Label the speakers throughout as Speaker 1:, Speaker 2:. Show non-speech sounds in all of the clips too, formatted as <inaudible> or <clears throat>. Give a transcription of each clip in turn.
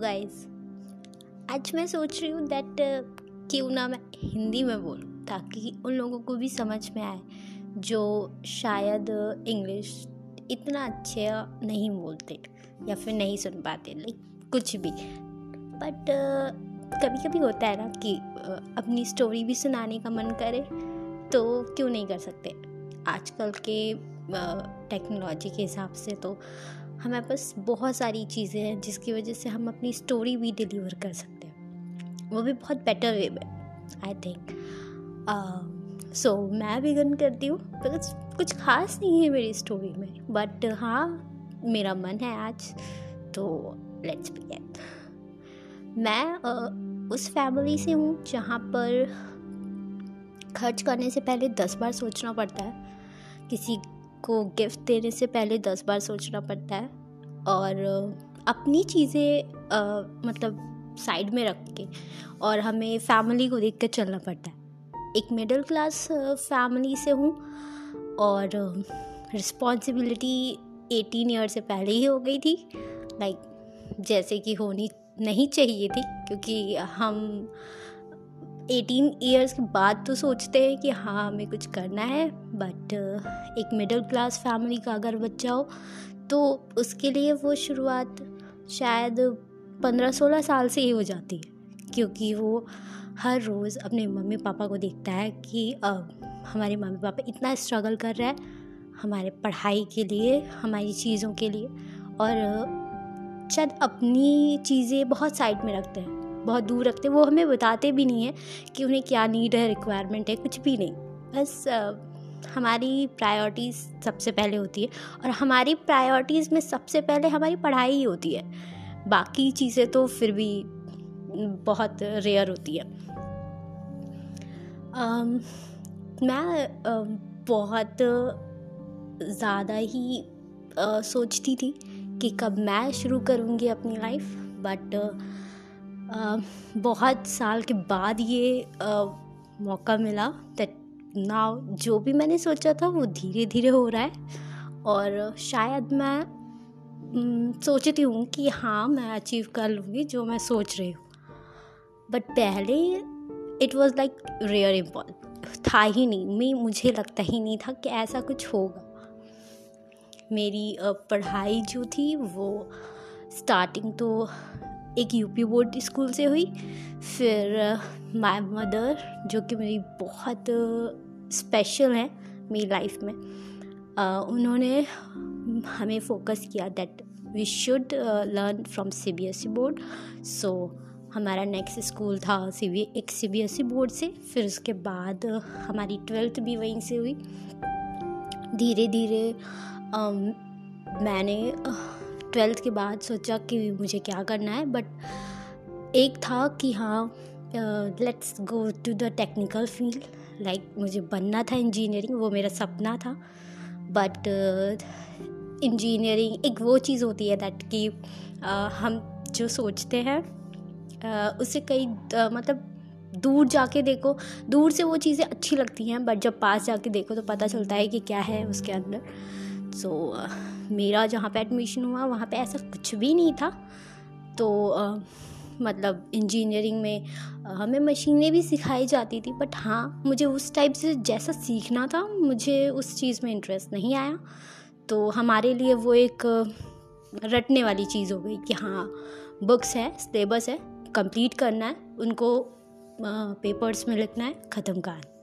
Speaker 1: Guys आज मैं सोच रही हूँ दैट क्यों ना मैं हिंदी में बोलूँ, ताकि उन लोगों को भी समझ में आए, जो शायद इंग्लिश इतना अच्छे नहीं बोलते या फिर नहीं सुन पाते लाइक कुछ भी। बट कभी कभी होता है ना कि अपनी स्टोरी भी सुनाने का मन करे तो क्यों नहीं कर सकते? आजकल के टेक्नोलॉजी के हिसाब से तो हमारे पास बहुत सारी चीज़ें हैं जिसकी वजह से हम अपनी स्टोरी भी डिलीवर कर सकते हैं। वो भी बहुत बेटर वे में आई थिंक सो मैं भी गन करती हूँ बिकॉज़ कुछ खास नहीं है मेरी स्टोरी में बट हाँ मेरा मन है आज तो लेट्स बिगिन मैं uh, उस फैमिली से हूँ जहाँ पर खर्च करने से पहले दस बार सोचना पड़ता है किसी को गिफ्ट देने से पहले दस बार सोचना पड़ता है और अपनी चीज़ें मतलब साइड में रख के और हमें फैमिली को देख कर चलना पड़ता है। एक मिडिल क्लास फैमिली से हूँ और रिस्पॉन्सिबिलिटी एटीन ईयर से पहले ही हो गई थी। लाइक, जैसे कि होनी नहीं चाहिए थी क्योंकि हम एटीन ईयर्स के बाद तो सोचते हैं कि हाँ हमें कुछ करना है। बट एक मिडिल क्लास फैमिली का अगर बच्चा हो तो उसके लिए वो शुरुआत शायद पंद्रह सोलह साल से ही हो जाती है। क्योंकि वो हर रोज़ अपने मम्मी पापा को देखता है कि अब हमारे मम्मी पापा इतना स्ट्रगल कर रहे हैं हमारे पढ़ाई के लिए, हमारी चीज़ों के लिए। और शायद अपनी चीज़ें बहुत साइड में रखते हैं, बहुत दूर रखते हैं। वो हमें बताते भी नहीं है कि उन्हें क्या नीड है रिक्वायरमेंट है, कुछ भी नहीं। बस हमारी प्रायोरिटीज़ सबसे पहले होती है और हमारी प्रायोरिटीज़ में सबसे पहले हमारी पढ़ाई ही होती है। बाकी चीज़ें तो फिर भी बहुत रेयर होती है। um, मैं बहुत ज़्यादा ही uh, सोचती थी कि कब मैं शुरू करूँगी अपनी लाइफ बट बहुत साल के बाद ये मौका मिला दैट नाउ जो भी मैंने सोचा था वो धीरे धीरे हो रहा है। और शायद मैं सोचती हूँ कि हाँ मैं अचीव कर लूँगी जो मैं सोच रही हूँ। बट पहले it was like rare import था ही नहीं। मैं, मुझे लगता ही नहीं था कि ऐसा कुछ होगा। मेरी पढ़ाई जो थी वो स्टार्टिंग तो एक यूपी बोर्ड स्कूल से हुई। फिर माय मदर जो कि मेरी बहुत स्पेशल हैं मेरी लाइफ में। uh, उन्होंने हमें फोकस किया that we should learn from C B S E board so हमारा नेक्स्ट स्कूल था सी बी एक C B S E board से फिर उसके बाद हमारी ट्वेल्थ भी वहीं से हुई। धीरे धीरे मैंने ट्वेल्थ के बाद सोचा कि मुझे क्या करना है बट एक था कि हाँ let's go to the technical field like like, मुझे बनना था इंजीनियरिंग वो मेरा सपना था. बट इंजीनियरिंग uh, एक वो चीज़ होती है दैट कि uh, हम जो सोचते हैं uh, उससे कई मतलब दूर जाके देखो. दूर से वो चीज़ें अच्छी लगती हैं बट जब पास जाके देखो तो पता चलता है कि क्या है उसके अंदर. सो so, मेरा जहाँ पे एडमिशन हुआ वहाँ पे ऐसा कुछ भी नहीं था. तो uh, मतलब इंजीनियरिंग में हमें मशीनें भी सिखाई जाती थी बट हाँ मुझे उस टाइप से जैसा सीखना था, मुझे उस चीज़ में इंटरेस्ट नहीं आया। तो हमारे लिए वो एक रटने वाली चीज़ हो गई कि हाँ बुक्स है सिलेबस है कंप्लीट करना है, उनको पेपर्स में लिखना है, ख़त्म करना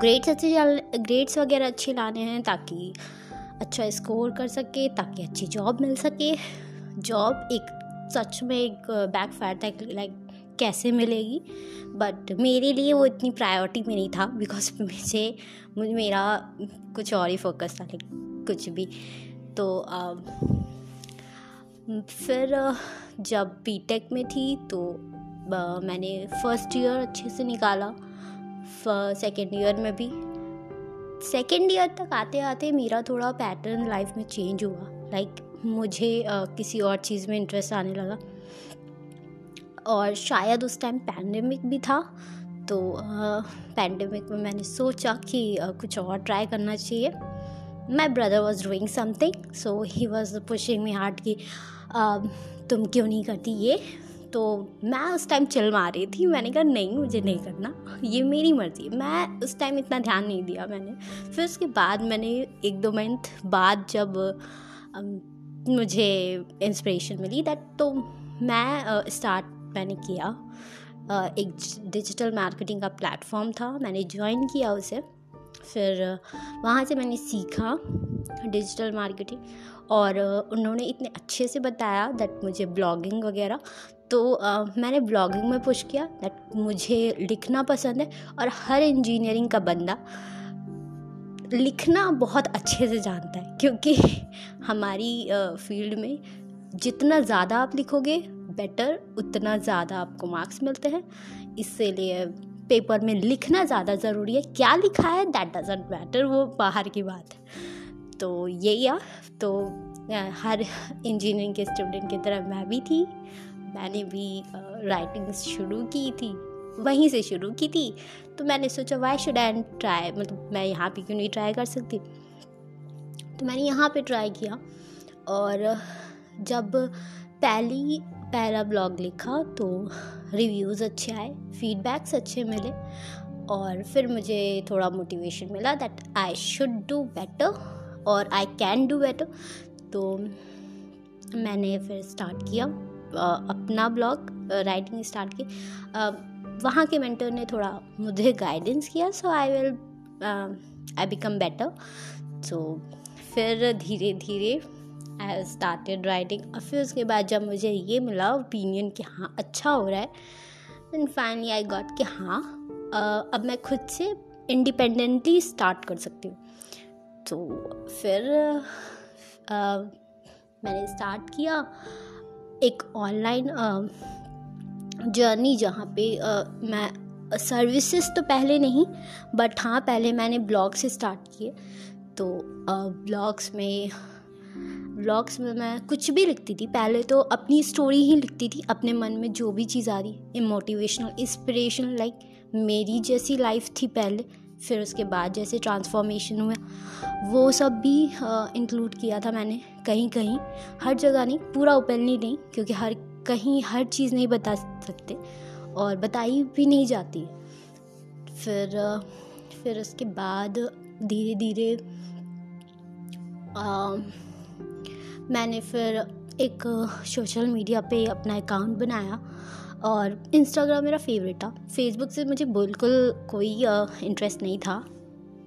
Speaker 1: ग्रेड्स अच्छे ग्रेड्स वगैरह अच्छे लाने हैं ताकि अच्छा स्कोर कर सके, ताकि अच्छी जॉब मिल सके। जॉब एक सच में एक बैक फायर था लाइक कैसे मिलेगी? बट मेरे लिए वो इतनी प्रायोरिटी में नहीं था बिकॉज़ <laughs> मुझे मुझे मेरा कुछ और ही फोकस था लाइक कुछ भी। तो आ, फिर जब बीटेक में थी तो मैंने फ़र्स्ट ईयर अच्छे से निकाला सेकेंड ईयर में भी। सेकेंड ईयर तक आते आते मेरा थोड़ा पैटर्न लाइफ में चेंज हुआ लाइक like, मुझे किसी और चीज़ में इंटरेस्ट आने लगा। और शायद उस टाइम पैंडमिक भी था तो पैंडमिक में मैंने सोचा कि कुछ और ट्राई करना चाहिए। My brother was doing something so he was pushing me hard कि तुम क्यों नहीं करती ये? तो मैं उस टाइम चल मार रही थी। मैंने कहा, नहीं, मुझे नहीं करना। ये मेरी मर्ज़ी मैं उस टाइम इतना ध्यान नहीं दिया मैंने। फिर उसके बाद मैंने एक दो मंथ बाद जब मुझे इंस्पिरेशन मिली दैट तो मैं स्टार्ट uh, मैंने किया। uh, एक डिजिटल मार्केटिंग का प्लेटफॉर्म था। मैंने ज्वाइन किया उसे। फिर वहाँ से मैंने सीखा डिजिटल मार्केटिंग और उन्होंने इतने अच्छे से बताया दैट मुझे ब्लॉगिंग वगैरह। तो uh, मैंने ब्लॉगिंग में पुश किया दैट मुझे लिखना पसंद है और हर इंजीनियरिंग का बंदा। लिखना बहुत अच्छे से जानता है, क्योंकि <laughs> हमारी फ़ील्ड में जितना ज़्यादा आप लिखोगे, बेटर उतना ज़्यादा आपको मार्क्स मिलते हैं। इसीलिए पेपर में लिखना ज़्यादा ज़रूरी है। क्या लिखा है? दैट डजेंट मैटर वो बाहर की बात है। तो यही आ तो हर इंजीनियरिंग के स्टूडेंट की तरह मैं भी थी। मैंने भी राइटिंग शुरू की थी। वहीं से शुरू की थी। तो मैंने सोचा वाई शुड आई ट्राई मतलब मैं यहाँ पे क्यों नहीं ट्राई कर सकती? तो मैंने यहाँ पे ट्राई किया और जब पहली, पहला ब्लॉग लिखा तो रिव्यूज़ अच्छे आए फीडबैक्स अच्छे मिले और फिर मुझे थोड़ा मोटिवेशन मिला that I should do better और आई कैन डू बेटर तो मैंने फिर स्टार्ट किया अपना ब्लॉग राइटिंग स्टार्ट की। वहाँ के मेंटर ने थोड़ा मुझे गाइडेंस किया so I will I become better so फिर धीरे धीरे आई स्टार्टेड राइटिंग और फिर उसके बाद जब मुझे ये मिला ओपिनियन कि हाँ अच्छा हो रहा है देन फाइनली आई गॉट कि हाँ uh, अब मैं खुद से इंडिपेंडेंटली स्टार्ट कर सकती हूँ. तो फिर uh, मैंने स्टार्ट किया एक ऑनलाइन जर्नी जहाँ पे आ, मैं सर्विसेज़ तो पहले नहीं बट हाँ पहले मैंने ब्लॉग से स्टार्ट किए। तो ब्लॉग्स में ब्लॉग्स में मैं कुछ भी लिखती थी पहले तो अपनी स्टोरी ही लिखती थी अपने मन में जो भी चीज़ आ रही मोटिवेशनल इंस्पिरेशनल लाइक मेरी जैसी लाइफ थी पहले फिर उसके बाद जैसे ट्रांसफॉर्मेशन हुआ वो सब भी इंक्लूड किया था मैंने कहीं कहीं हर जगह नहीं पूरा ओपनली नहीं क्योंकि हर कहीं हर चीज़ नहीं बता सकते और बताई भी नहीं जाती। फिर फिर उसके बाद धीरे धीरे मैंने फिर एक सोशल मीडिया पे अपना अकाउंट बनाया और इंस्टाग्राम मेरा फेवरेट था। फेसबुक से मुझे बिल्कुल कोई इंटरेस्ट नहीं था।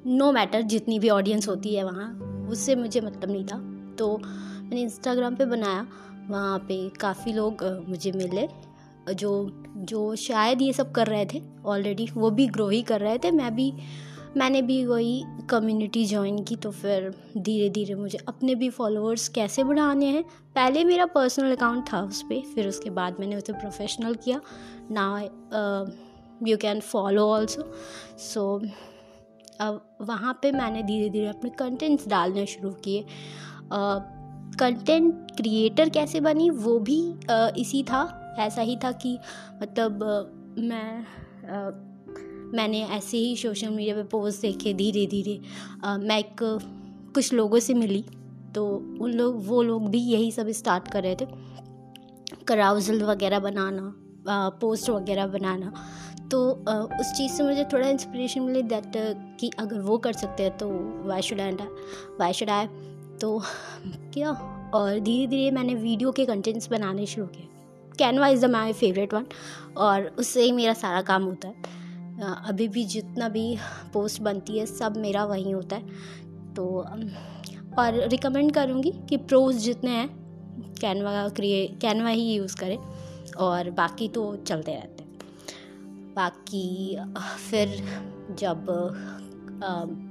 Speaker 1: नो मैटर जितनी भी ऑडियंस होती है वहाँ, उससे मुझे मतलब नहीं था। तो मैंने इंस्टाग्राम पे बनाया वहाँ पे काफ़ी लोग मुझे मिले। जो जो शायद ये सब कर रहे थे ऑलरेडी वो भी ग्रो ही कर रहे थे। मैं भी, मैंने भी वही कम्युनिटी ज्वाइन की तो फिर धीरे धीरे मुझे अपने भी फॉलोअर्स कैसे बढ़ाने हैं। पहले मेरा पर्सनल अकाउंट था उस पर फिर उसके बाद मैंने उसे प्रोफेशनल किया। ना you can follow also so अब वहाँ पे मैंने धीरे धीरे अपने कंटेंट्स डालने शुरू किए। कंटेंट क्रिएटर कैसे बनी वो भी आ, इसी था ऐसा ही था कि मतलब मैं आ, मैंने ऐसे ही सोशल मीडिया पे पोस्ट देखे धीरे धीरे। मैं एक कुछ लोगों से मिली तो उन लोग वो लोग भी यही सब स्टार्ट कर रहे थे। कराउजल वगैरह बनाना पोस्ट वगैरह बनाना। तो उस चीज़ से मुझे थोड़ा इंस्पिरेशन मिली दैट कि अगर वो कर सकते हैं तो why should and why should I तो क्या? और धीरे धीरे मैंने वीडियो के कंटेंट्स बनाने शुरू किए। Canva is the my favourite one और उससे ही मेरा सारा काम होता है। अभी भी जितना भी पोस्ट बनती है, सब मेरा वहीं होता है। तो और रिकमेंड करूँगी कि प्रोज जितने हैं कैनवा क्रिए कैनवा ही यूज़ करें और बाकी तो चलते रहते हैं। बाकी फिर जब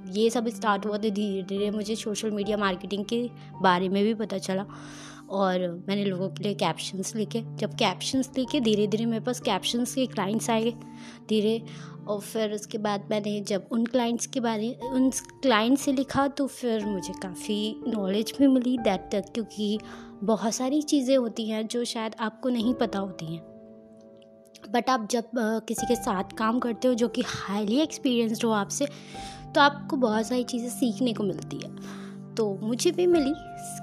Speaker 1: ये सब स्टार्ट हुआ तो धीरे धीरे मुझे सोशल मीडिया मार्केटिंग के बारे में भी पता चला और मैंने लोगों के लिए कैप्शंस लिखे। जब कैप्शंस लिखे धीरे धीरे मेरे पास कैप्शंस के क्लाइंट्स आए धीरे और फिर उसके बाद मैंने जब उन क्लाइंट्स के बारे, उन क्लाइंट से लिखा तो फिर मुझे काफ़ी नॉलेज भी मिली दैट तक क्योंकि बहुत सारी चीज़ें होती हैं जो शायद आपको नहीं पता होती हैं। बट आप जब किसी के साथ काम करते हो जो कि हाईली एक्सपीरियंसड हो आपसे तो आपको बहुत सारी चीज़ें सीखने को मिलती है। तो मुझे भी मिली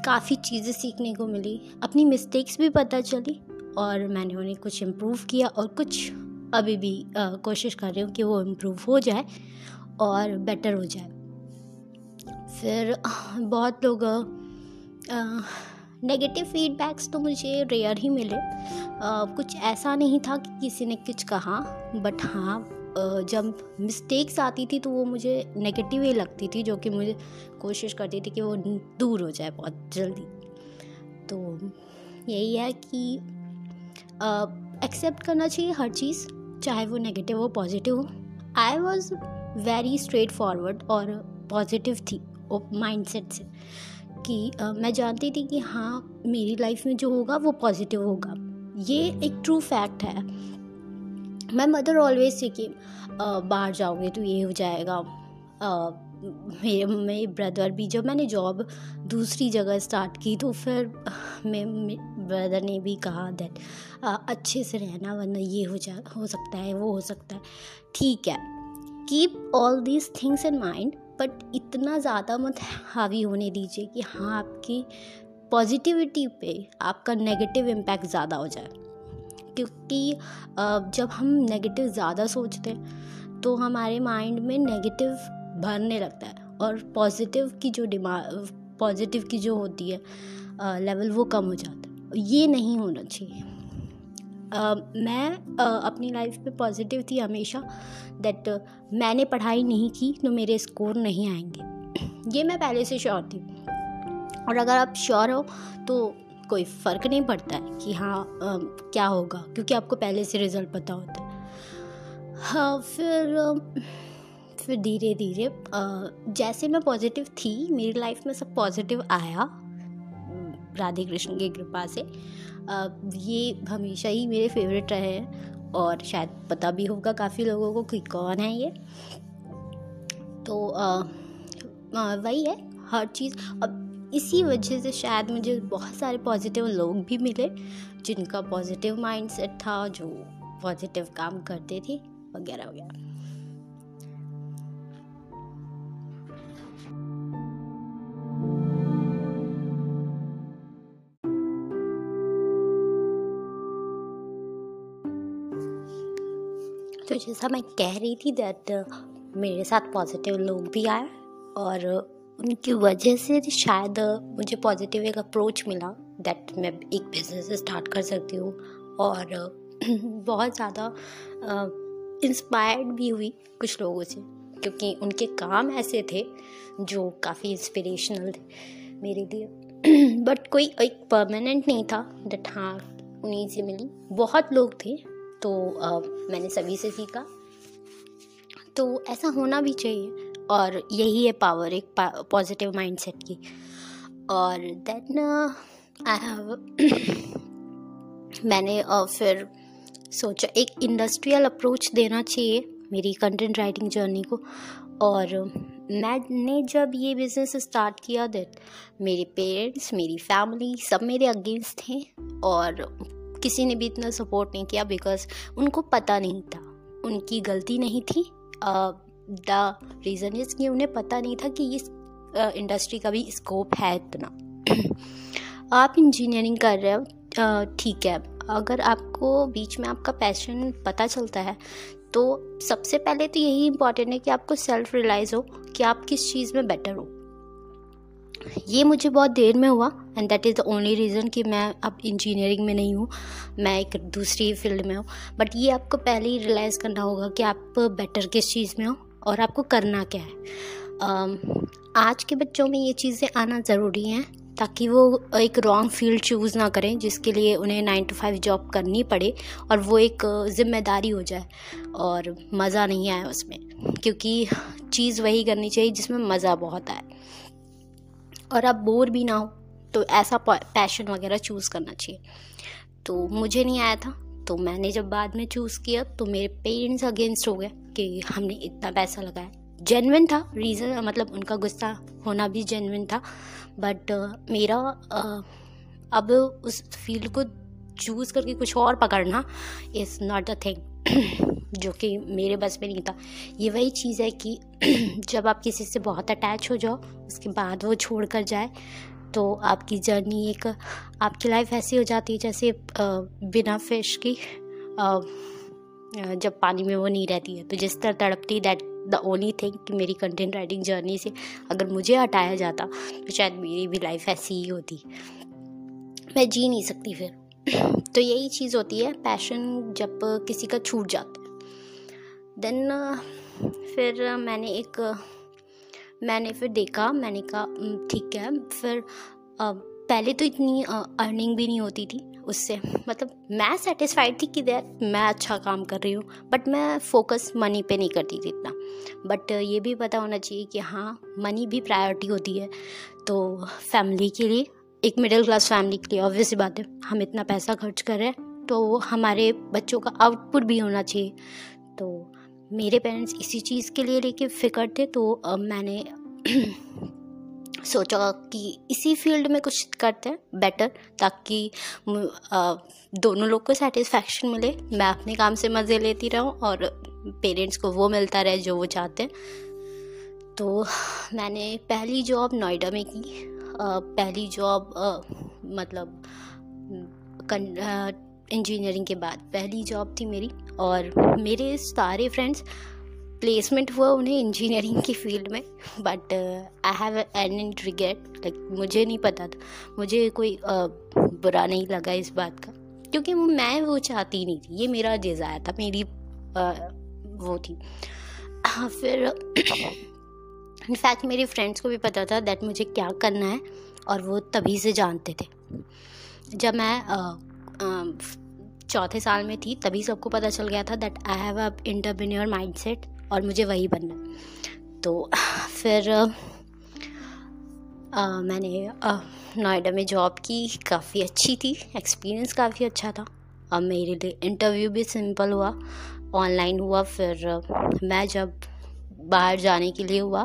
Speaker 1: काफ़ी चीज़ें सीखने को मिली। अपनी मिस्टेक्स भी पता चली और मैंने उन्हें कुछ इम्प्रूव किया और कुछ अभी भी कोशिश कर रही हूँ कि वो इम्प्रूव हो जाए और बेटर हो जाए। फिर बहुत लोग नेगेटिव फीडबैक्स तो मुझे रेयर ही मिले। आ, कुछ ऐसा नहीं था कि किसी ने कुछ कहा बट हाँ जब मिस्टेक्स आती थी तो वो मुझे नेगेटिव ही लगती थी जो कि मुझे कोशिश करती थी कि वो दूर हो जाए बहुत जल्दी। तो यही है कि एक्सेप्ट करना चाहिए हर चीज़ चाहे वो नेगेटिव हो पॉजिटिव हो। I was very straightforward और पॉजिटिव थी माइंड सेट से। कि आ, मैं जानती थी कि हाँ मेरी लाइफ में जो होगा वो पॉजिटिव होगा। ये एक ट्रू फैक्ट है। मैं मदर ऑलवेज से कि बाहर जाओगे तो ये हो जाएगा। मेरे मेरे ब्रदर भी जब मैंने जॉब दूसरी जगह स्टार्ट की तो फिर मेरे ब्रदर ने भी कहा दैट अच्छे से रहना वरना ये हो जा, हो सकता है, वो हो सकता है। ठीक है। Keep all these things in mind but इतना ज़्यादा मत हावी होने दीजिए कि हाँ आपकी पॉजिटिविटी पे आपका नेगेटिव इम्पैक्ट ज़्यादा हो जाए। क्योंकि जब हम नेगेटिव ज़्यादा सोचते हैं तो हमारे माइंड में नेगेटिव भरने लगता है और पॉजिटिव की जो डिमांड पॉजिटिव की जो होती है लेवल वो कम हो जाता है। ये नहीं होना चाहिए। मैं अपनी लाइफ में पॉजिटिव थी हमेशा दैट मैंने पढ़ाई नहीं की तो मेरे स्कोर नहीं आएँगे। ये मैं पहले से श्योर थी। और अगर आप श्योर हो तो कोई फ़र्क नहीं पड़ता है कि हाँ आ, क्या होगा क्योंकि आपको पहले से रिज़ल्ट पता होता है। हाँ फिर फिर धीरे धीरे जैसे मैं पॉजिटिव थी मेरी लाइफ में सब पॉजिटिव आया राधे कृष्ण की कृपा से। ये हमेशा ही मेरे फेवरेट रहे हैं और शायद पता भी होगा काफ़ी लोगों को कि कौन है ये। तो वही है हर चीज़ अब इसी वजह से शायद मुझे बहुत सारे पॉजिटिव लोग भी मिले, जिनका पॉजिटिव माइंडसेट था, जो पॉजिटिव काम करते थे, वगैरह वगैरह। तो जैसा मैं कह रही थी दैट मेरे साथ पॉजिटिव लोग भी आए, और उनकी वजह से शायद मुझे पॉजिटिव एक अप्रोच मिला दैट मैं एक बिज़नेस स्टार्ट कर सकती हूँ और <clears throat> बहुत ज़्यादा इंस्पायर्ड भी हुई कुछ लोगों से क्योंकि उनके काम ऐसे थे जो काफ़ी इंस्पिरेशनल थे मेरे लिए। <clears throat> बट कोई एक परमानेंट नहीं था दैट हाँ उन्हीं से मिली। बहुत लोग थे तो आ, मैंने सभी से सीखा। तो ऐसा होना भी चाहिए। और यही है पावर एक पॉजिटिव माइंडसेट की। और देन आई हैव मैंने uh, फिर सोचा एक इंडस्ट्रियल अप्रोच देना चाहिए मेरी कंटेंट राइटिंग जर्नी को। और मैंने जब ये बिज़नेस स्टार्ट किया दैट मेरे पेरेंट्स मेरी फैमिली सब मेरे अगेंस्ट थे और किसी ने भी इतना सपोर्ट नहीं किया बिकॉज़ उनको पता नहीं था। उनकी गलती नहीं थी। द रीज़न इज़ कि उन्हें पता नहीं था कि इस इंडस्ट्री का भी स्कोप है इतना। <clears throat> आप इंजीनियरिंग कर रहे हो ठीक है। अगर आपको बीच में आपका पैशन पता चलता है तो सबसे पहले तो यही इंपॉर्टेंट है कि आपको सेल्फ रियलाइज़ हो कि आप किस चीज़ में बेटर हो। ये मुझे बहुत देर में हुआ and that is the only reason कि मैं अब इंजीनियरिंग में नहीं हूँ, मैं एक दूसरी फ़ील्ड में हूँ। बट ये आपको पहले ही रियलाइज़ करना होगा कि आप बेटर किस चीज़ में हो। और आपको करना क्या है? आज के बच्चों में ये चीज़ें आना ज़रूरी हैं ताकि वो एक रॉन्ग फ़ील्ड चूज़ ना करें, जिसके लिए उन्हें नाइन टू फाइव जॉब करनी पड़े और वो एक ज़िम्मेदारी हो जाए और मज़ा नहीं आए उसमें। क्योंकि चीज़ वही करनी चाहिए जिसमें मज़ा बहुत आए। और आप बोर भी ना हो तो ऐसा पैशन वगैरह चूज़ करना चाहिए। तो मुझे नहीं आया था। तो मैंने जब बाद में चूज़ किया तो मेरे पेरेंट्स अगेंस्ट हो गए कि हमने इतना पैसा लगाया। जेनविन था रीज़न मतलब उनका गुस्सा होना भी जेनविन था बट uh, मेरा uh, अब उस फ़ील्ड को चूज़ करके कुछ और पकड़ना इज़ नॉट अ थिंग जो कि मेरे बस में नहीं था। ये वही चीज़ है कि <clears throat> जब आप किसी से बहुत अटैच हो जाओ उसके बाद वो छोड़ कर जाए तो आपकी जर्नी एक, आपकी लाइफ ऐसी हो जाती है जैसे बिना फ़िश की जब पानी में वो नहीं रहती है। तो जिस तरह तड़पती दैट द ओनली थिंग कि मेरी कंटेंट राइटिंग जर्नी से अगर मुझे हटाया जाता तो शायद मेरी भी लाइफ ऐसी ही होती। मैं जी नहीं सकती फिर। तो यही चीज़ होती है पैशन जब किसी का छूट जाता है। देन फिर मैंने एक मैंने फिर देखा, मैंने कहा ठीक है। फिर पहले तो इतनी अर्निंग भी नहीं होती थी उससे। मतलब मैं सेटिस्फाइड थी कि दैट मैं अच्छा काम कर रही हूँ बट मैं फोकस मनी पे नहीं करती थी इतना। बट ये भी पता होना चाहिए कि हाँ मनी भी प्रायोरिटी होती है। तो फैमिली के लिए, एक मिडिल क्लास फैमिली के लिए ऑब्वियस बात है, हम इतना पैसा खर्च कर रहे हैं तो हमारे बच्चों का आउटपुट भी होना चाहिए। तो मेरे पेरेंट्स इसी चीज़ के लिए लेके फ़िक्र थे तो अब मैंने <clears throat> सोचा कि इसी फ़ील्ड में कुछ करते हैं बेटर ताकि दोनों लोग को सेटिस्फैक्शन मिले। मैं अपने काम से मज़े लेती रहूँ और पेरेंट्स को वो मिलता रहे जो वो चाहते हैं। तो मैंने पहली जॉब नोएडा में की। पहली जॉब मतलब इंजीनियरिंग के बाद पहली जॉब थी मेरी और मेरे सारे फ्रेंड्स प्लेसमेंट हुआ उन्हें इंजीनियरिंग की फ़ील्ड में but I have an regret like मुझे नहीं पता था। मुझे कोई uh, बुरा नहीं लगा इस बात का क्योंकि मैं वो चाहती नहीं थी। ये मेरा डिज़ायर था मेरी uh, वो थी। हाँ फिर <coughs> इनफैक्ट मेरे फ्रेंड्स को भी पता था दैट मुझे क्या करना है और वो तभी से जानते थे। जब मैं uh, uh, चौथे साल में थी तभी सबको पता चल गया था that I have a entrepreneur mindset और मुझे वही बनना तो फिर आ, मैंने नोएडा में जॉब की काफ़ी अच्छी थी एक्सपीरियंस काफ़ी अच्छा था। और मेरे लिए इंटरव्यू भी सिंपल हुआ ऑनलाइन हुआ फिर मैं जब बाहर जाने के लिए हुआ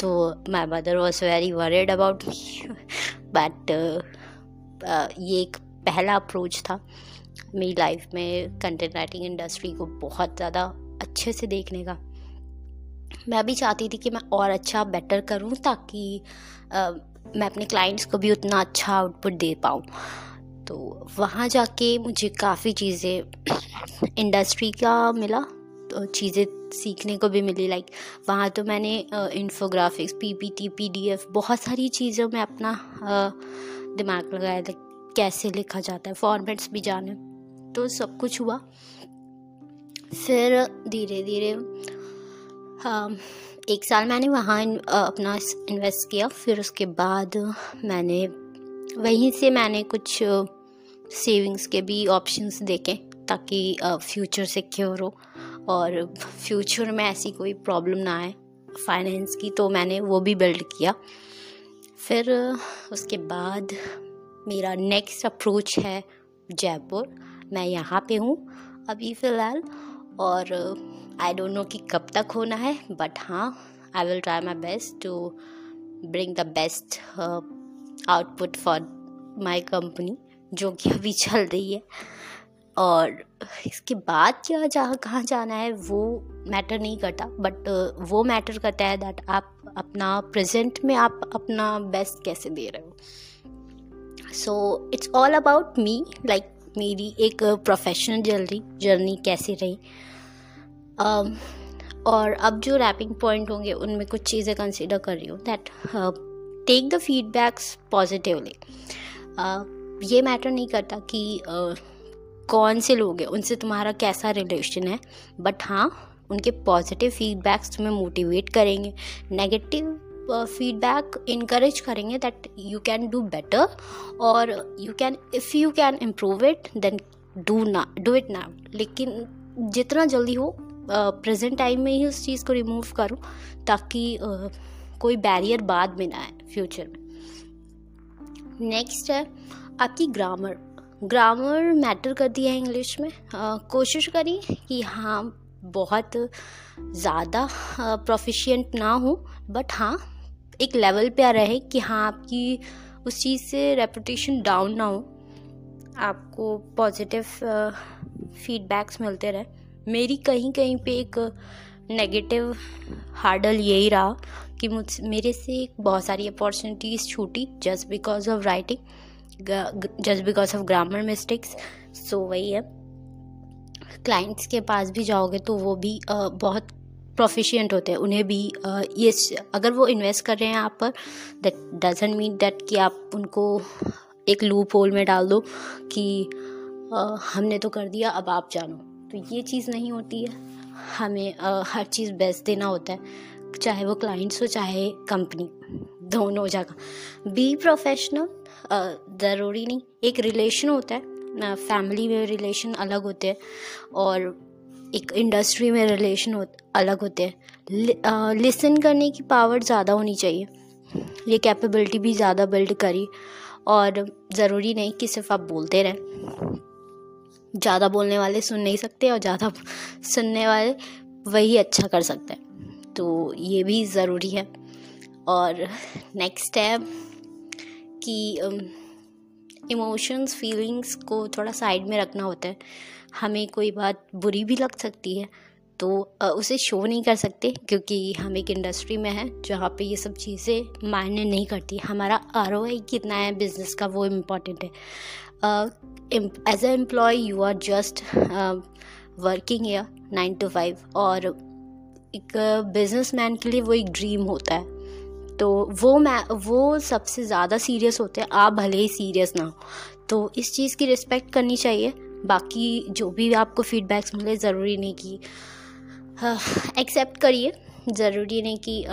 Speaker 1: तो my mother was very worried about me but ये एक पहला अप्रोच था। मेरी लाइफ में कंटेंट राइटिंग इंडस्ट्री को बहुत ज़्यादा अच्छे से देखने का। मैं भी चाहती थी कि मैं और अच्छा बेटर करूँ ताकि आ, मैं अपने क्लाइंट्स को भी उतना अच्छा आउटपुट दे पाऊँ। तो वहाँ जाके मुझे काफ़ी चीज़ें इंडस्ट्री का मिला तो चीज़ें सीखने को भी मिली। लाइक वहाँ तो मैंने इन्फोग्राफिक्स पीपीटी पीडीएफ बहुत सारी चीज़ों में अपना दिमाग लगाया था कैसे लिखा जाता है फॉर्मेट्स भी जाने। तो सब कुछ हुआ। फिर धीरे धीरे हाँ एक साल मैंने वहाँ अपना इन्वेस्ट किया। फिर उसके बाद मैंने वहीं से मैंने कुछ सेविंग्स के भी ऑप्शंस देखे ताकि फ्यूचर सिक्योर हो और फ्यूचर में ऐसी कोई प्रॉब्लम ना आए फाइनेंस की तो मैंने वो भी बिल्ड किया। फिर उसके बाद मेरा नेक्स्ट अप्रोच है जयपुर। मैं यहाँ पे हूँ अभी फ़िलहाल और आई डोंट नो कि कब तक होना है बट हाँ I will try my best to bring the best output for my company जो कि अभी चल रही है। और इसके बाद क्या जहाँ कहाँ जाना है वो मैटर नहीं करता बट uh, वो मैटर करता है दैट आप अपना प्रेजेंट में आप अपना बेस्ट कैसे दे रहे हो। So it's all about me like मेरी एक प्रोफेशनल जर्नी जर्नी कैसी रही? Um, और अब जो रैपिंग पॉइंट होंगे उनमें कुछ चीज़ें कंसिडर कर रही हूँ that take the feedbacks positively ये मैटर नहीं करता कि uh, कौन से लोग हैं उनसे तुम्हारा कैसा रिलेशन है बट हाँ उनके पॉजिटिव फीडबैक्स तुम्हें मोटिवेट करेंगे. नेगेटिव फीडबैक इनक्रेज करेंगे that you can do better और you can if you can improve it then do ना डू इट ना लेकिन जितना जल्दी हो प्रेजेंट uh, टाइम में ही उस चीज़ को रिमूव करूँ ताकि uh, कोई बैरियर बाद में ना आए फ्यूचर में। नेक्स्ट है आपकी ग्रामर ग्रामर मैटर करती है इंग्लिश में। Uh, कोशिश करी कि हाँ बहुत ज़्यादा प्रोफिशिएंट ना हो बट हाँ एक लेवल पे आ रहे कि हाँ आपकी उस चीज़ से रेपुटेशन डाउन ना हो। आपको पॉजिटिव फीडबैक्स मिलते रहे। मेरी कहीं कहीं पे एक नेगेटिव हार्डल यही रहा कि मुझ, मेरे से बहुत सारी अपॉर्चुनिटीज़ छूटी just because of writing just because of grammar mistakes so वही है। क्लाइंट्स के पास भी जाओगे तो वो भी बहुत प्रोफिशिएंट होते हैं, उन्हें भी ये अगर वो इन्वेस्ट कर रहे हैं आप पर दैट डजेंट मीन दैट कि आप उनको एक लूप होल में डाल दो कि हमने तो कर दिया, अब आप जानो। तो ये चीज़ नहीं होती है। हमें हर चीज़ बेस्ट देना होता है, चाहे वो क्लाइंट्स हो, चाहे कंपनी दोनों जगह। बी प्रोफेशनल ज़रूरी नहीं। एक रिलेशन होता है फैमिली में रिलेशन अलग होते हैं, और एक इंडस्ट्री में रिलेशन हो अलग होते हैं। लिसन करने की पावर ज़्यादा होनी चाहिए। ये कैपेबिलिटी भी ज़्यादा बिल्ड करी और ज़रूरी नहीं कि सिर्फ़ आप बोलते रहें। ज़्यादा बोलने वाले सुन नहीं सकते और ज़्यादा <laughs> सुनने वाले वही अच्छा कर सकते हैं। तो ये भी ज़रूरी है। और नेक्स्ट है कि इमोशंस, फीलिंग्स को थोड़ा साइड में रखना होता है। हमें कोई बात बुरी भी लग सकती है तो उसे शो नहीं कर सकते, क्योंकि हम एक इंडस्ट्री में हैं, जहाँ पे ये सब चीज़ें मायने नहीं करती। हमारा आरओआई कितना है बिज़नेस का वो इंपॉर्टेंट है। As a employee you are just working year nine to five और एक बिजनेसमैन के लिए वो एक ड्रीम होता है। तो वो मैं, वो सबसे ज़्यादा सीरियस होते हैं। आप भले ही सीरियस ना हो। तो इस चीज़ की रिस्पेक्ट करनी चाहिए। बाकी जो भी आपको फीडबैक्स मिले, ज़रूरी नहीं कि एक्सेप्ट करिए। ज़रूरी नहीं कि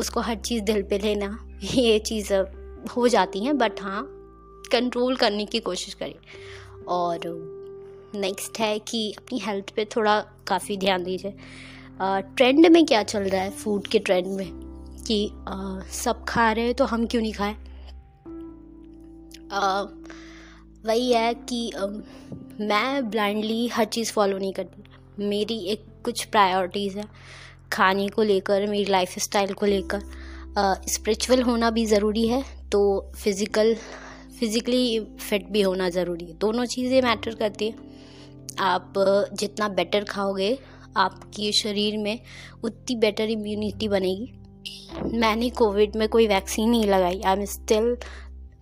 Speaker 1: उसको हर चीज़ दिल पे लेना। <laughs> ये चीज़ हो जाती हैं। बट हाँ कंट्रोल करने की कोशिश करिए। और नेक्स्ट है कि अपनी हेल्थ पे थोड़ा काफ़ी ध्यान दीजिए। ट्रेंड में क्या चल रहा है? फ़ूड के ट्रेंड में। कि आ, सब खा रहे हैं तो हम क्यों नहीं खाएँ? वही है कि आ, मैं ब्लाइंडली हर चीज़ फॉलो नहीं करती। मेरी एक कुछ प्रायोरिटीज़ है खाने को लेकर मेरी लाइफ स्टाइल को लेकर। स्पिरिचुअल होना भी ज़रूरी है तो फ़िज़िकल फिज़िकली फिट भी होना ज़रूरी है। दोनों चीज़ें मैटर करती हैं। आप जितना बेटर खाओगे आपके शरीर में उतनी बेटर इम्यूनिटी बनेगी। मैंने कोविड में कोई वैक्सीन नहीं लगाई। आई एम स्टिल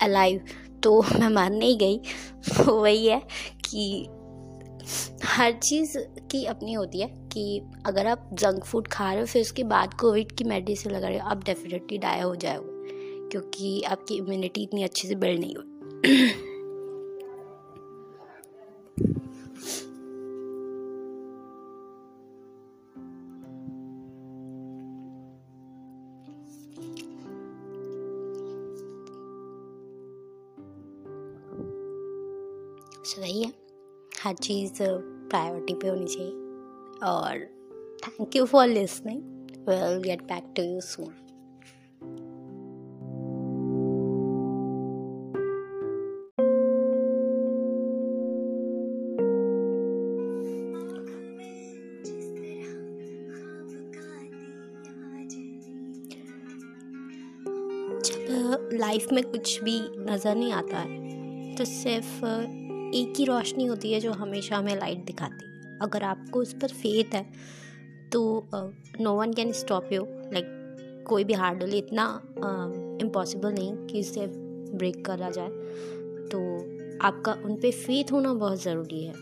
Speaker 1: अलाइव तो मैं मर नहीं गई। <laughs> वही है कि हर चीज़ की अपनी होती है कि अगर आप जंक फ़ूड खा रहे हो, फिर उसके बाद कोविड की मेडिसिन लगा रहे हो, आप डेफिनेटली डाया हो जाओगे। क्योंकि आपकी इम्यूनिटी इतनी अच्छे से बिल्ड नहीं हुई। <clears throat> वही है। हर चीज़ प्रायोरिटी पे होनी चाहिए। और thank you for listening will get back to you soon life में कुछ भी नज़र नहीं आता है तो सिर्फ़ एक ही रोशनी होती है जो हमेशा हमें लाइट दिखाती है। अगर आपको उस पर फेथ है तो no one can stop you like कोई भी हार्डल इतना इम्पॉसिबल uh, नहीं कि इसे ब्रेक करा जाए। तो आपका उन पर फेथ होना बहुत ज़रूरी है।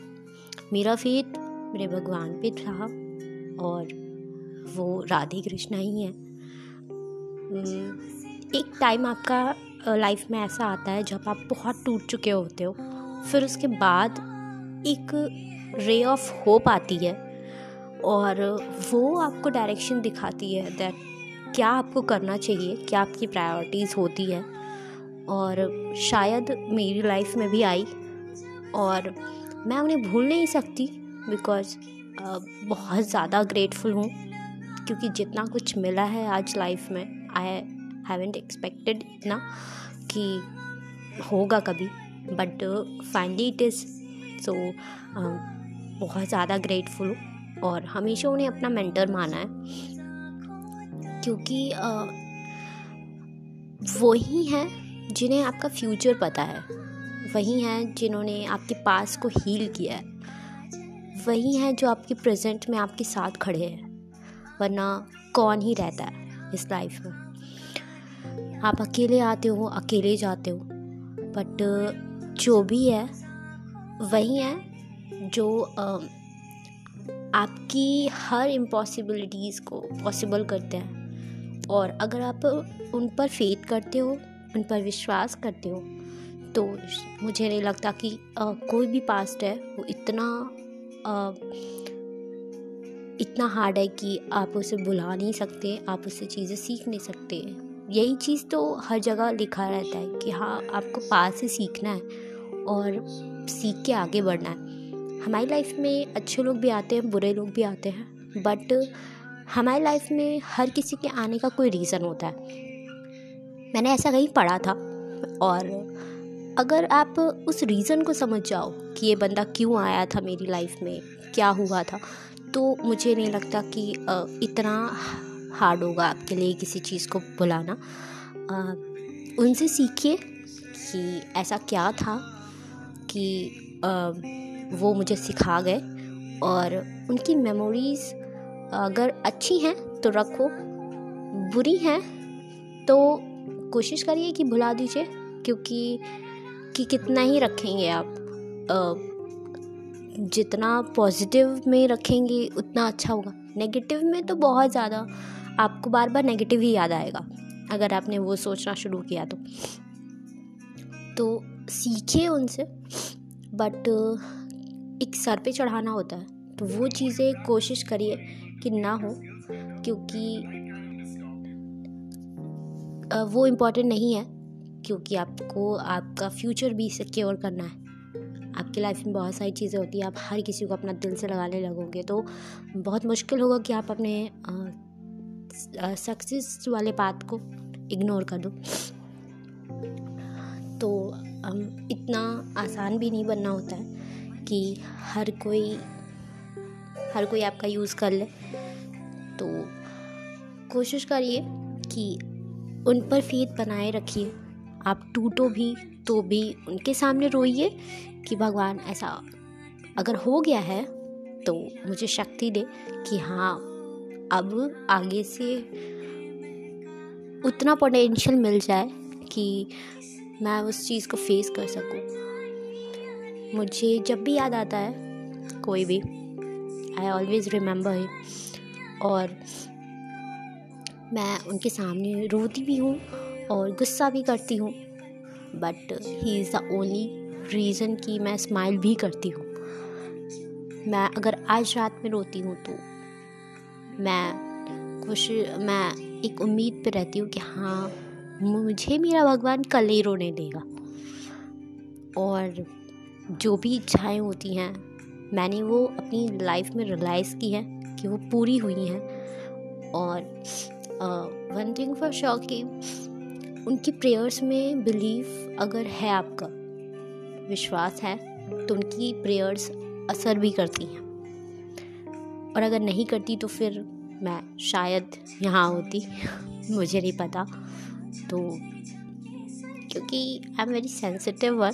Speaker 1: मेरा फेथ मेरे भगवान पे था और वो राधे कृष्णा ही है। एक टाइम आपका लाइफ में ऐसा आता है जब आप बहुत टूट चुके होते हो। फिर उसके बाद एक रे ऑफ़ होप आती है और वो आपको डायरेक्शन दिखाती है दैट क्या आपको करना चाहिए, क्या आपकी प्रायोरिटीज़ होती है और शायद मेरी लाइफ में भी आई और मैं उन्हें भूल नहीं सकती बिकॉज़ बहुत ज़्यादा ग्रेटफुल हूँ क्योंकि जितना कुछ मिला है आज लाइफ में आई हैवेंट एक्सपेक्टेड इतना कि होगा कभी। But finally it is so बहुत ज़्यादा ग्रेटफुल और हमेशा उन्हें अपना मेंटर माना है। क्योंकि uh, वही हैं जिन्हें आपका फ्यूचर पता है। वही हैं जिन्होंने आपके पास को हील किया है। वही हैं जो आपके प्रेजेंट में आपके साथ खड़े हैं। वरना कौन ही रहता है इस लाइफ में। आप अकेले आते हो अकेले जाते हो। बट जो भी है वही है जो आपकी हर इम्पॉसिबिलिटीज़ को पॉसिबल करते हैं। और अगर आप उन पर फेथ करते हो उन पर विश्वास करते हो तो मुझे नहीं लगता कि आ, कोई भी पास्ट है वो इतना आ, इतना हार्ड है कि आप उसे बुला नहीं सकते आप उससे चीज़ें सीख नहीं सकते। यही चीज़ तो हर जगह लिखा रहता है कि हाँ आपको पास से सीखना है। और सीख के आगे बढ़ना है। हमारी लाइफ में अच्छे लोग भी आते हैं, बुरे लोग भी आते हैं बट हमारी लाइफ में हर किसी के आने का कोई रीज़न होता है। मैंने ऐसा कहीं पढ़ा था और अगर आप उस रीज़न को समझ जाओ कि ये बंदा क्यों आया था मेरी लाइफ में, क्या हुआ था तो मुझे नहीं लगता कि इतना हार्ड होगा आपके लिए किसी चीज़ को बुलाना उनसे सीखिए कि ऐसा क्या था कि वो मुझे सिखा गए और उनकी मेमोरीज़ अगर अच्छी हैं तो रखो, बुरी हैं तो कोशिश करिए कि भुला दीजिए क्योंकि, कि कितना ही रखेंगे आप जितना पॉजिटिव में रखेंगे उतना अच्छा होगा। नेगेटिव में तो बहुत ज़्यादा, आपको बार बार नेगेटिव ही याद आएगा, अगर आपने वो सोचना शुरू किया तो। तो सीखिए उनसे बट एक सर पे चढ़ाना होता है। तो वो चीज़ें कोशिश करिए कि ना हो, क्योंकि वो इम्पोर्टेंट नहीं है, क्योंकि आपको, आपका फ्यूचर भी सिक्योर करना है। आपकी लाइफ में बहुत सारी चीज़ें होती हैं, आप हर किसी को अपना दिल से लगाने लगोगे। तो बहुत मुश्किल होगा कि आप अपने सक्सेस वाले बात को इग्नोर कर दो। तो इतना आसान भी नहीं बनना होता है कि हर कोई हर कोई आपका यूज़ कर ले। तो कोशिश करिए कि उन पर फेथ बनाए रखिए। आप टूटो भी तो भी उनके सामने रोइए कि भगवान ऐसा अगर हो गया है तो मुझे शक्ति दे कि हाँ अब आगे से उतना पोटेंशियल मिल जाए कि मैं उस चीज़ को फेस कर सकूँ। मुझे जब भी याद आता है, कोई भी आई ऑलवेज़ रिमेंबर हिम और मैं उनके सामने रोती भी हूँ और गुस्सा भी करती हूँ but he is the only reason कि मैं स्माइल भी करती हूँ। मैं अगर आज रात में रोती हूँ तो मैं खुश, मैं एक उम्मीद पे रहती हूँ कि हाँ मुझे मेरा भगवान कल ही रोने देगा। और जो भी इच्छाएँ होती हैं, मैंने वो अपनी लाइफ में रियलाइज़ की है कि वो पूरी हुई हैं। और वन थिंग फॉर श्योर कि उनकी प्रेयर्स में बिलीव अगर है आपका, विश्वास है तो उनकी प्रेयर्स असर भी करती हैं। और अगर नहीं करती तो फिर मैं शायद यहाँ होती, <laughs> मुझे नहीं पता। तो क्योंकि I am very sensitive one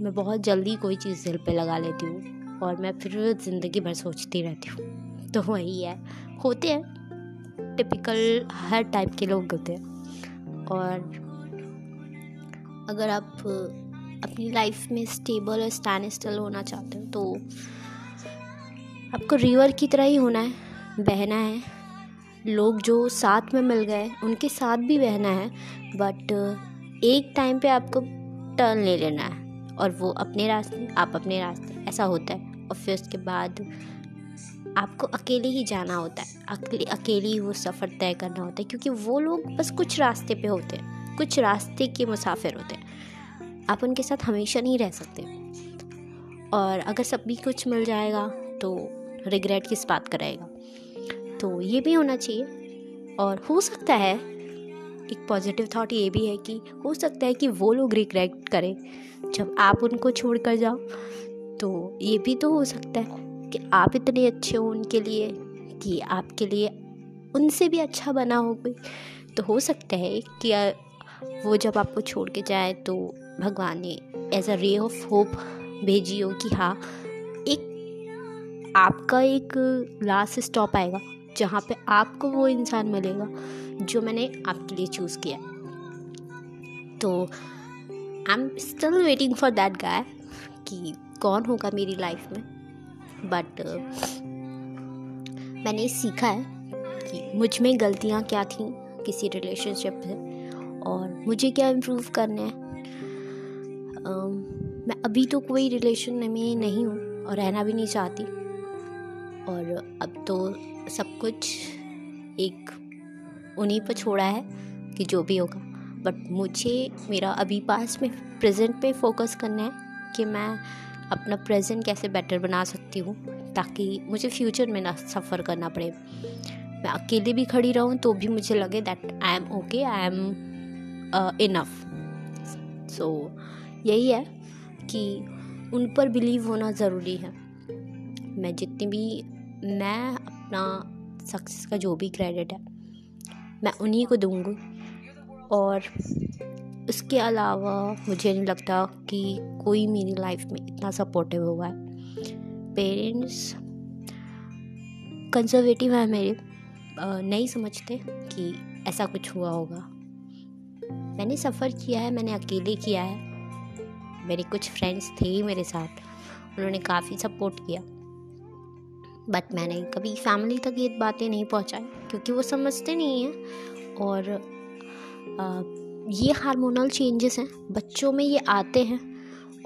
Speaker 1: मैं बहुत जल्दी कोई चीज़ दिल पे लगा लेती हूँ और मैं फिर ज़िंदगी भर सोचती रहती हूँ। <laughs> तो वही है। होते हैं। टिपिकल हर टाइप के लोग होते हैं। और अगर आप अपनी लाइफ में स्टेबल और स्टैंड स्टिल होना चाहते हो तो आपको रिवर की तरह ही होना है, बहना है। लोग जो साथ में मिल गए, उनके साथ भी बहना है बट एक टाइम पे आपको टर्न ले लेना है, और वो अपने रास्ते, आप अपने रास्ते, ऐसा होता है, और फिर उसके बाद आपको अकेले ही जाना होता है, अकेले अकेले ही वो सफ़र तय करना होता है, क्योंकि वो लोग बस कुछ रास्ते पे होते हैं, कुछ रास्ते के मुसाफिर होते हैं, आप उनके साथ हमेशा नहीं रह सकते। और अगर सभी कुछ मिल जाएगा तो रिग्रेट किस बात कराएगा तो ये भी होना चाहिए। और हो सकता है, एक पॉजिटिव थॉट ये भी है कि हो सकता है कि वो लोग रिग्रेट करें, जब आप उनको छोड़ कर जाओ। तो ये भी तो हो सकता है कि आप इतने अच्छे हो उनके लिए, कि आपके लिए उनसे भी अच्छा बना हो कोई। तो हो सकता है कि वो जब आपको छोड़ के जाए तो भगवान ने एज अ रे ऑफ़ होप भेजी हो कि हाँ एक आपका एक लास्ट स्टॉप आएगा। जहाँ पे आपको वो इंसान मिलेगा जो मैंने आपके लिए चूज़ किया। तो I am still waiting for that guy कि कौन होगा मेरी लाइफ में। बट मैंने सीखा है कि मुझमें गलतियाँ क्या थी किसी रिलेशनशिप में और मुझे क्या इम्प्रूव करना है। Uh, मैं अभी तो कोई रिलेशन में नहीं हूँ और रहना भी नहीं चाहती। और अब तो सब कुछ एक उन्हीं पर छोड़ा है कि जो भी होगा। बट मुझे, मेरा अभी पास में प्रेजेंट पे फोकस करना है कि मैं अपना प्रेजेंट कैसे बेटर बना सकती हूँ, ताकि मुझे फ्यूचर में ना सफ़र करना पड़े। मैं अकेले भी खड़ी रहूँ तो भी मुझे लगे that I am okay I am enough so यही है कि उन पर बिलीव होना ज़रूरी है। मैं जितनी भी, मैं अपना सक्सेस का जो भी क्रेडिट है, मैं उन्हीं को दूँगी। और उसके अलावा मुझे नहीं लगता कि कोई मेरी लाइफ में इतना सपोर्टिव हुआ है। पेरेंट्स कंजर्वेटिव है मेरे। नहीं समझते कि ऐसा कुछ हुआ होगा। मैंने सफ़र किया है, मैंने अकेले किया है। मेरे कुछ फ्रेंड्स थे ही मेरे साथ। उन्होंने काफ़ी सपोर्ट किया। बट मैंने कभी फैमिली तक ये बातें नहीं पहुँचाई क्योंकि वो समझते नहीं हैं। और आ, ये हार्मोनल चेंजेस हैं बच्चों में ये आते हैं।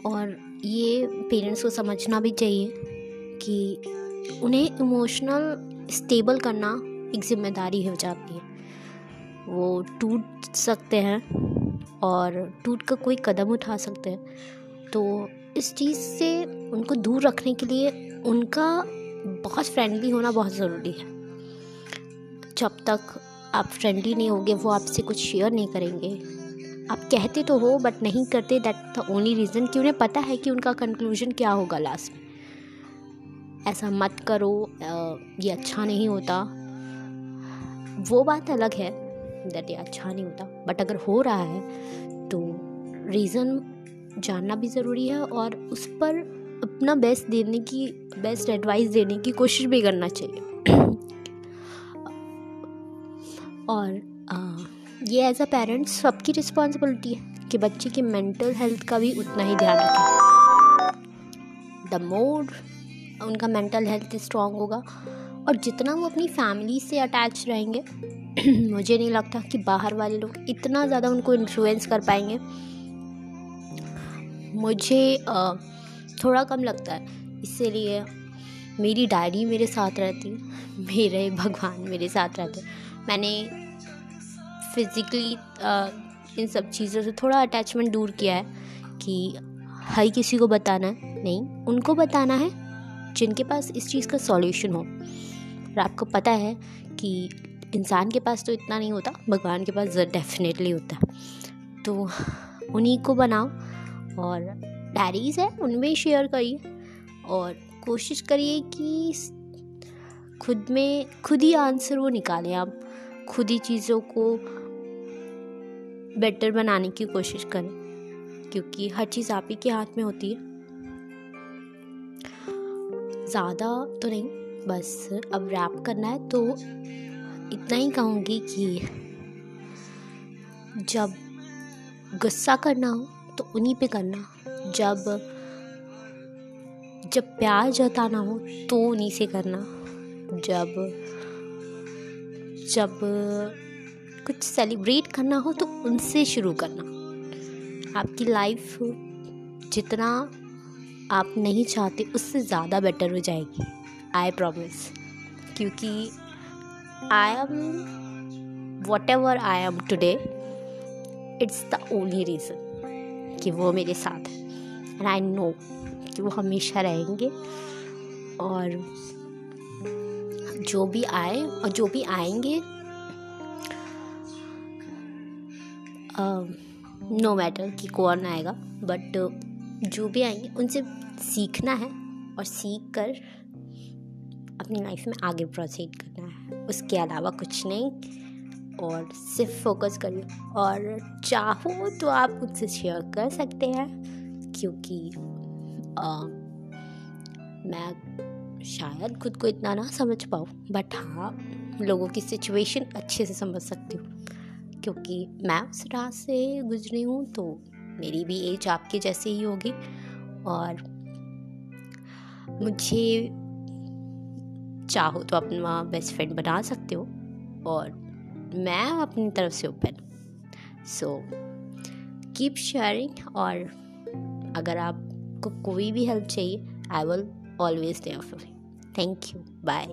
Speaker 1: और ये पेरेंट्स को समझना भी चाहिए कि उन्हें इमोशनल स्टेबल करना एक ज़िम्मेदारी हो जाती है। वो टूट सकते हैं और टूट कर कोई कदम उठा सकते हैं। तो इस चीज़ से उनको दूर रखने के लिए उनका बहुत फ्रेंडली होना बहुत ज़रूरी है। जब तक आप फ्रेंडली नहीं होंगे, वो आपसे कुछ शेयर नहीं करेंगे। आप कहते तो हो बट नहीं करते दैट द ओनली रीज़न कि उन्हें पता है कि उनका कंक्लूजन क्या होगा लास्ट में। ऐसा मत करो ये अच्छा नहीं होता। वो बात अलग है दैट ये अच्छा नहीं होता। बट अगर हो रहा है तो रीज़न जानना भी ज़रूरी है और उस पर अपना बेस्ट देने की बेस्ट एडवाइस देने की कोशिश भी करना चाहिए। और ये एज अ पेरेंट्स सबकी रिस्पॉन्सिबिलिटी है कि बच्चे की मेंटल हेल्थ का भी उतना ही ध्यान रखें। द मोर उनका मेंटल हेल्थ स्ट्रॉन्ग होगा और जितना वो अपनी फैमिली से अटैच रहेंगे <clears throat> मुझे नहीं लगता कि बाहर वाले लोग इतना ज़्यादा उनको इन्फ्लुएंस कर पाएँगे। मुझे आ, थोड़ा कम लगता है। इसीलिए मेरी डायरी मेरे साथ रहती मेरे भगवान मेरे साथ रहते मैंने फिज़िकली इन सब चीज़ों से थोड़ा अटैचमेंट दूर किया है कि हर किसी को बताना है। नहीं, उनको बताना है जिनके पास इस चीज़ का सॉल्यूशन हो। और आपको पता है कि इंसान के पास तो इतना नहीं होता, भगवान के पास डेफिनेटली होता है। तो उन्हीं को बनाओ और डायरीज़ है उनमें शेयर करिए। और कोशिश करिए कि खुद में, खुद ही आंसर वो निकालें आप। खुद ही चीज़ों को बेटर बनाने की कोशिश करें, क्योंकि हर चीज़ आप ही के हाथ में होती है। ज़्यादा तो नहीं, बस अब रैप करना है तो इतना ही कहूँगी कि जब गुस्सा करना हो तो उन्हीं पे करना। जब जब प्यार जताना हो तो उन्हीं से करना। जब जब कुछ सेलिब्रेट करना हो तो उनसे शुरू करना। आपकी लाइफ जितना आप नहीं चाहते उससे ज़्यादा बेटर हो जाएगी आई प्रॉमिस क्योंकि I am whatever I am today it's the only reason कि वो मेरे साथ है। एंड आई नो कि वो हमेशा रहेंगे। और जो भी आए, और जो भी आएँगे नो मैटर कि कौन आएगा बट जो भी आएँगे, उनसे सीखना है और सीख कर अपनी लाइफ में आगे प्रोसीड करना है। उसके अलावा कुछ नहीं। और सिर्फ़ फोकस करिए। और चाहो तो आप उनसे शेयर कर सकते हैं। क्योंकि आ, मैं शायद खुद को इतना ना समझ पाऊँ बट हाँ लोगों की सिचुएशन अच्छे से समझ सकती हूँ। क्योंकि मैं उस राह से गुजरी हूँ तो मेरी भी एज आपके जैसे ही होगी। और मुझे चाहो तो अपना बेस्ट फ्रेंड बना सकते हो और मैं अपनी तरफ़ से ओपन सो कीप शेयरिंग और अगर आपको कोई भी हेल्प चाहिए I will always there for thank you bye